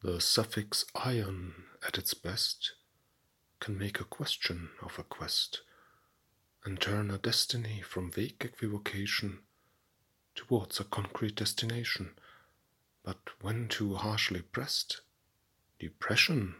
The suffix ion at its best can make a question of a quest and turn a destiny from vague equivocation towards a concrete destination. But when too harshly pressed, depression